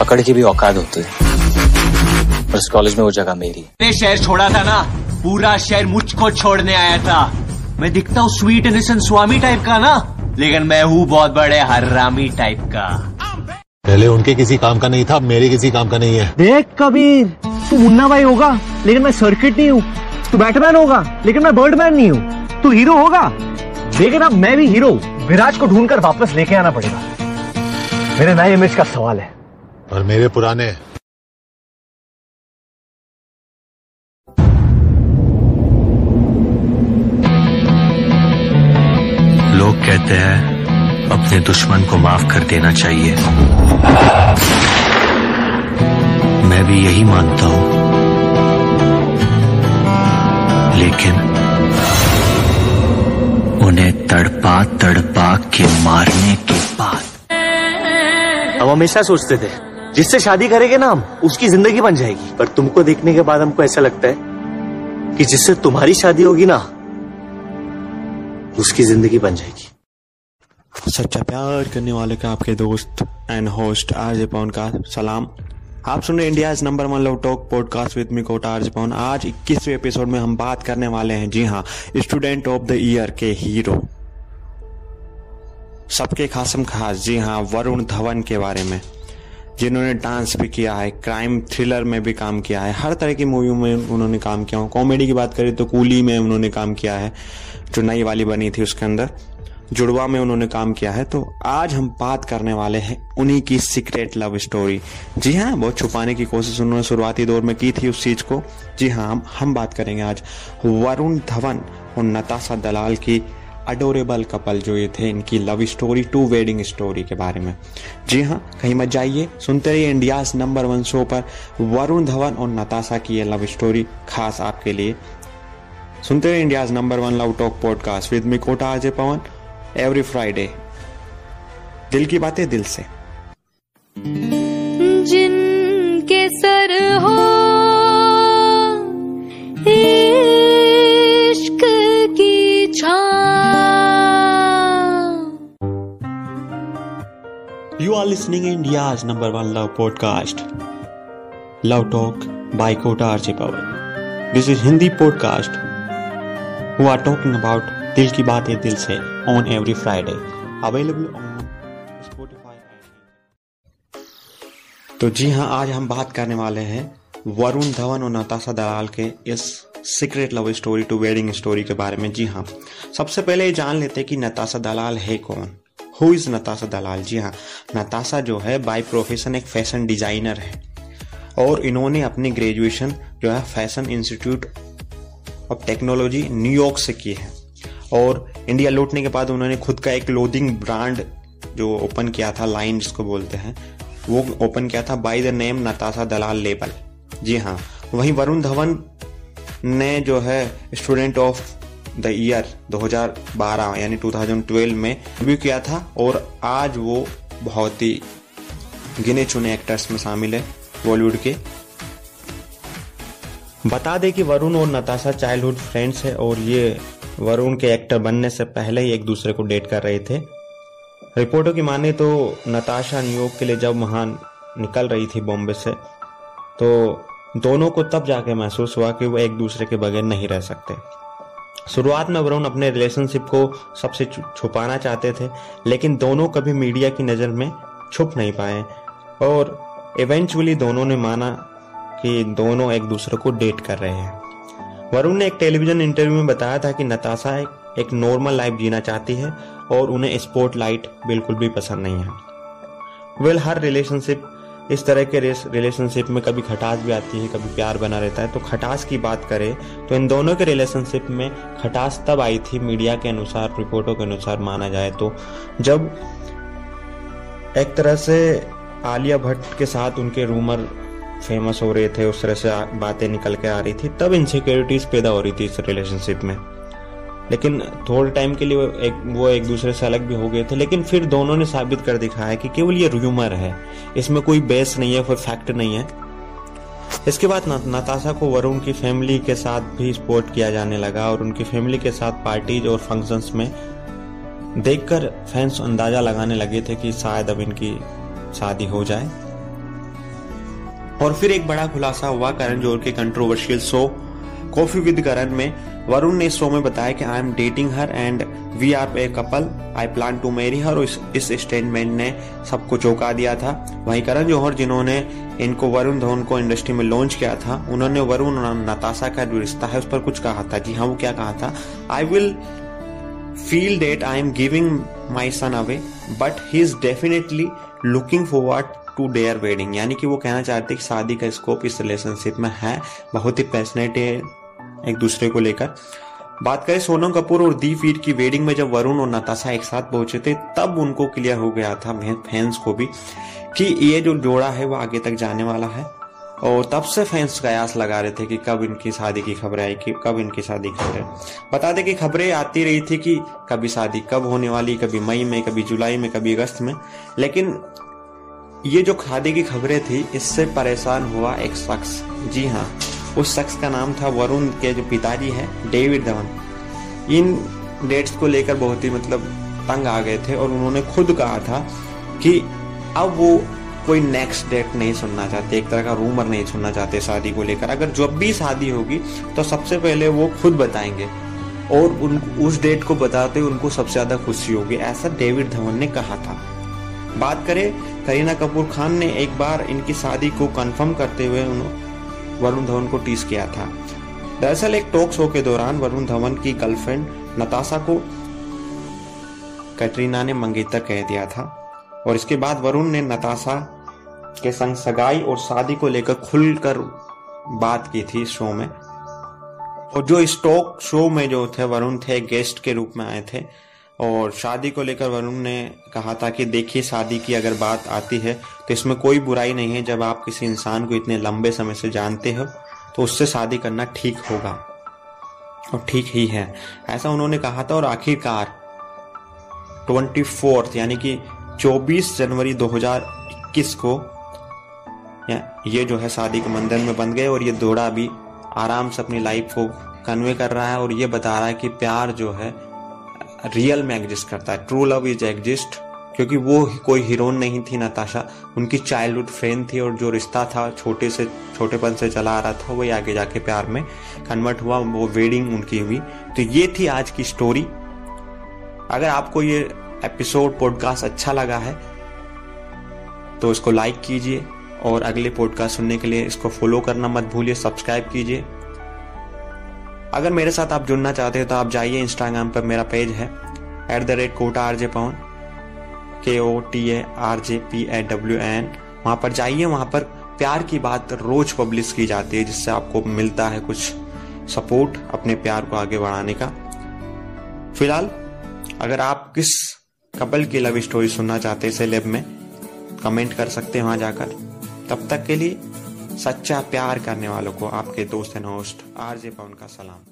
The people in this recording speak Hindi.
पकड़ की भी औकात होती है। और इस कॉलेज में वो जगह मेरी ने शहर छोड़ा था ना पूरा शहर मुझको छोड़ने आया था। मैं दिखता हूँ स्वीट इनोसेंट स्वामी टाइप का ना लेकिन मैं हूँ बहुत बड़े हर्रामी टाइप का। पहले उनके किसी काम का नहीं था अब मेरे किसी काम का नहीं है। देख कबीर तू मुन्ना भाई होगा लेकिन मैं सर्किट नहीं हूँ। तू बैटमैन होगा लेकिन मैं बर्डमैन नहीं हूँ। तू हीरो होगा लेकिन अब मैं भी हीरो विराज को ढूंढकर वापस लेके आना पड़ेगा। मेरे नए इमेज का सवाल है। और मेरे पुराने। लोग कहते हैं अपने दुश्मन को माफ़ कर देना चाहिए। मैं भी यही मानता हूँ। लेकिन उन्हें तड़पा तड़पा के मारने के बाद। हम हमेशा सोचते थे जिससे शादी करेंगे ना हम, उसकी ज़िंदगी बन जाएगी। पर तुमको देखने के बाद हमको ऐसा लगता है कि जिससे तुम्हारी शादी होगी ना, उसकी ज़िंदगी बन जाएगी। सच्चा प्यार करने वाले का आपके दोस्त एंड होस्ट आरजे पवन का सलाम। आप सुन रहे India number one love talk podcast with me Kota RJ Pavan. आज 21वें एपिसोड में हम बात करने वाले हैं, जी हाँ स्टूडेंट ऑफ़ द ईयर के हीरो सबके खासम खास, जी हाँ वरुण धवन के बारे में। जिन्होंने डांस भी किया है क्राइम थ्रिलर में भी काम किया है, हर तरह की मूवियों में उन्होंने काम किया। कॉमेडी की बात करें तो कूली में उन्होंने काम किया है, जो नई वाली बनी थी उसके अंदर। जुड़वा में उन्होंने काम किया है तो आज हम बात करने वाले हैं उन्हीं की सीक्रेट लव स्टोरी जी हाँ बहुत छुपाने की कोशिश उन्होंने शुरुआती दौर में की थी उस चीज़ को। जी हाँ हम हम बात करेंगे आज। वरुण धवन और नताशा दलाल की अडोरेबल कपल जो ये थे, इनकी love story to wedding story के बारे में। जी हाँ कहीं मत जाइए, सुनते रहिए इंडिया नंबर वन शो पर वरुण धवन और नताशा की ये लव स्टोरी खास आपके लिए। सुनते रहिए India number one love talk podcast with me Kota, Ajay Pavan every Friday दिल की बातें दिल से। Are listening India number one love podcast love talk by Kota RJ Pavan this is Hindi podcast who are talking about दिल की बातें दिल से on every Friday available on तो जी हाँ आज हम बात करने वाले हैं वरुण धवन और नताशा दलाल के इस secret love story to wedding story के बारे में। जी हाँ सबसे पहले ये जान लेते हैं कि नताशा दलाल है कौन। हु इज़ नताशा दलाल जी हाँ नताशा जो है बाय प्रोफेशन एक फ़ैशन डिज़ाइनर है। और इन्होंने अपनी ग्रेजुएशन जो है Fashion Institute of Technology New York से की है। और इंडिया लौटने के बाद उन्होंने खुद का एक क्लोथिंग ब्रांड जो ओपन किया था लाइन जिसको बोलते हैं, वो ओपन किया था by the name Natasha Dalal label जी हाँ वहीं वरुण धवन ने जो है स्टूडेंट ऑफ़ द ईयर 2012 यानी 2012 में डेब्यू किया था और आज वो बहुत ही गिने चुने एक्टर्स में शामिल है बॉलीवुड के। बता दें कि वरुण और नताशा चाइल्डहुड फ्रेंड्स है और ये वरुण के एक्टर बनने से पहले ही एक दूसरे को डेट कर रहे थे। रिपोर्टों की माने तो नताशा न्यूयॉर्क के लिए जब वहाँ निकल रही थी बॉम्बे से तो दोनों को तब जाके महसूस हुआ कि वो एक दूसरे के बगैर नहीं रह सकते। शुरुआत में वरुण अपने रिलेशनशिप को सबसे छुपाना चाहते थे लेकिन दोनों कभी मीडिया की नज़र में छुप नहीं पाए। और इवेंचुअली दोनों ने माना कि दोनों एक दूसरे को डेट कर रहे हैं। वरुण ने एक टेलीविज़न इंटरव्यू में बताया था कि नताशा एक, एक नॉर्मल लाइफ जीना चाहती है और उन्हें स्पोर्ट लाइट बिल्कुल भी पसंद नहीं है। वेल हर रिलेशनशिप इस तरह के रिलेशनशिप में कभी खटास भी आती है, कभी प्यार बना रहता है तो खटास की बात करें तो इन दोनों के रिलेशनशिप में खटास तब आई थी मीडिया के अनुसार रिपोर्टों के अनुसार माना जाए तो जब एक तरह से आलिया भट्ट के साथ उनके रूमर फ़ेमस हो रहे थे, उस तरह से बातें निकल के आ रही थी, तब इनसिक्योरिटीज पैदा हो रही थी इस रिलेशनशिप में। लेकिन थोड़े टाइम के लिए एक, वो एक दूसरे से अलग भी हो गए थे, लेकिन फिर दोनों ने साबित कर दिखाया कि केवल ये र्यूमर है। इसमें कोई बेस नहीं है, कोई फैक्ट नहीं है। इसके बाद नताशा को वरुण की फैमिली के साथ भी सपोर्ट किया जाने लगा और उनकी फैमिली के साथ पार्टीज़ और फ़ंक्शंस में देखकर फैंस अंदाज़ा लगाने लगे थे कि शायद अब इनकी शादी हो जाए। और फिर एक बड़ा खुलासा हुआ, करण जोहर के controversial show coffee with Karan में वरुण ने इस शो में बताया कि I am dating her and we are a couple I plan to marry her इस, स्टेटमेंट ने सबको चौंका दिया था। वहीं करण जौहर जिन्होंने इनको वरुण धवन को इंडस्ट्री में लॉन्च किया था उन्होंने वरुण और नताशा का जो रिश्ता है उस पर कुछ कहा था। जी हाँ वो क्या कहा था? I will feel that I am giving my son away but he is definitely looking forward to their wedding यानी कि वो कहना चाहते हैं कि शादी का स्कोप इस रिलेशनशिप में है। बहुत ही पैशनेट एक दूसरे को लेकर। बात करें सोनम कपूर और दी फ़ीड की वेडिंग में जब वरुण और नताशा एक साथ पहुँचे थे, तब उनको क्लियर हो गया था फैंस को भी कि ये जो जोड़ा है वो आगे तक जाने वाला है। और तब से फैंस कयास लगा रहे थे कि कब इनकी शादी की खबरें आई कि कब इनकी शादी की खबरें। बता दें कि खबरें आती रही थी कि कभी शादी कब होने वाली, कभी मई में, कभी जुलाई में, कभी अगस्त में। लेकिन ये जो शादी की खबरें थी, इससे परेशान हुआ एक शख्स। जी हाँ उस शख्स का नाम था वरुण के जो पिताजी हैं, डेविड धवन। इन डेट्स को लेकर बहुत ही मतलब तंग आ गए थे और उन्होंने खुद कहा था कि अब वो कोई नेक्स्ट डेट नहीं सुनना चाहते, एक तरह का रूमर नहीं सुनना चाहते शादी को लेकर। अगर जब भी शादी होगी तो सबसे पहले वो खुद बताएँगे और उन, उस डेट को बताते उनको सबसे ज़्यादा खुशी होगी, ऐसा डेविड धवन ने कहा था। बात करें, करीना कपूर खान ने एक बार इनकी शादी को कंफर्म करते हुए वरुण धवन को टीस किया था। दरअसल एक टॉक शो के दौरान वरुण धवन की गर्लफ्रेंड नताशा को कैटरीना ने मंगेतर कह दिया था और इसके बाद वरुण ने नताशा के संग सगाई और शादी को लेकर खुलकर बात की थी शो में। और जो इस टॉक शो में जो थे, वरुण थे गेस्ट के रूप में आए थे और शादी को लेकर वरुण ने कहा था कि देखिए, शादी की अगर बात आती है तो इसमें कोई बुराई नहीं है। जब आप किसी इंसान को इतने लंबे समय से जानते हो तो उससे शादी करना ठीक होगा। और ठीक ही है। ऐसा उन्होंने कहा था और आखिरकार ट्वेंटी फोर्थ, यानी कि 24 जनवरी 2021 को, ये जो है शादी के मंदिर में बन गए और ये दोड़ा भी आराम से अपनी लाइफ को कन्वे कर रहा है और ये बता रहा है कि प्यार जो है रियल में एग्जिस्ट करता है। ट्रू लव इज़ एग्जिस्ट क्योंकि वो कोई हीरोइन नहीं थी नताशा। उनकी चाइल्डहुड फ्रेंड थी और जो रिश्ता था, छोटे से, छोटेपन से चला आ रहा था, वही आगे जाके प्यार में कन्वर्ट हुआ, वो वेडिंग उनकी हुई। तो ये थी आज की स्टोरी अगर आपको ये एपिसोड पॉडकास्ट अच्छा लगा है तो इसको लाइक कीजिए और अगले पॉडकास्ट सुनने के लिए इसको फॉलो करना मत भूलिए सब्सक्राइब कीजिए। अगर मेरे साथ आप जुड़ना चाहते हो तो आप जाइए इंस्टाग्राम पर, मेरा पेज है at the rate Kota R J Pawan K O T A R J P A W N वहाँ पर जाइए, वहाँ पर प्यार की बात रोज पब्लिश की जाती है, जिससे आपको मिलता है कुछ सपोर्ट अपने प्यार को आगे बढ़ाने का। फ़िलहाल, अगर आप किस कपल की लव स्टोरी सुनना चाहते हैं सेलेब में कमेंट कर सकते हैं वहाँ जाकर। तब तक के लिए सच्चा प्यार करने वालों को आपके दोस्त एंड होस्ट आरजे पवन का सलाम।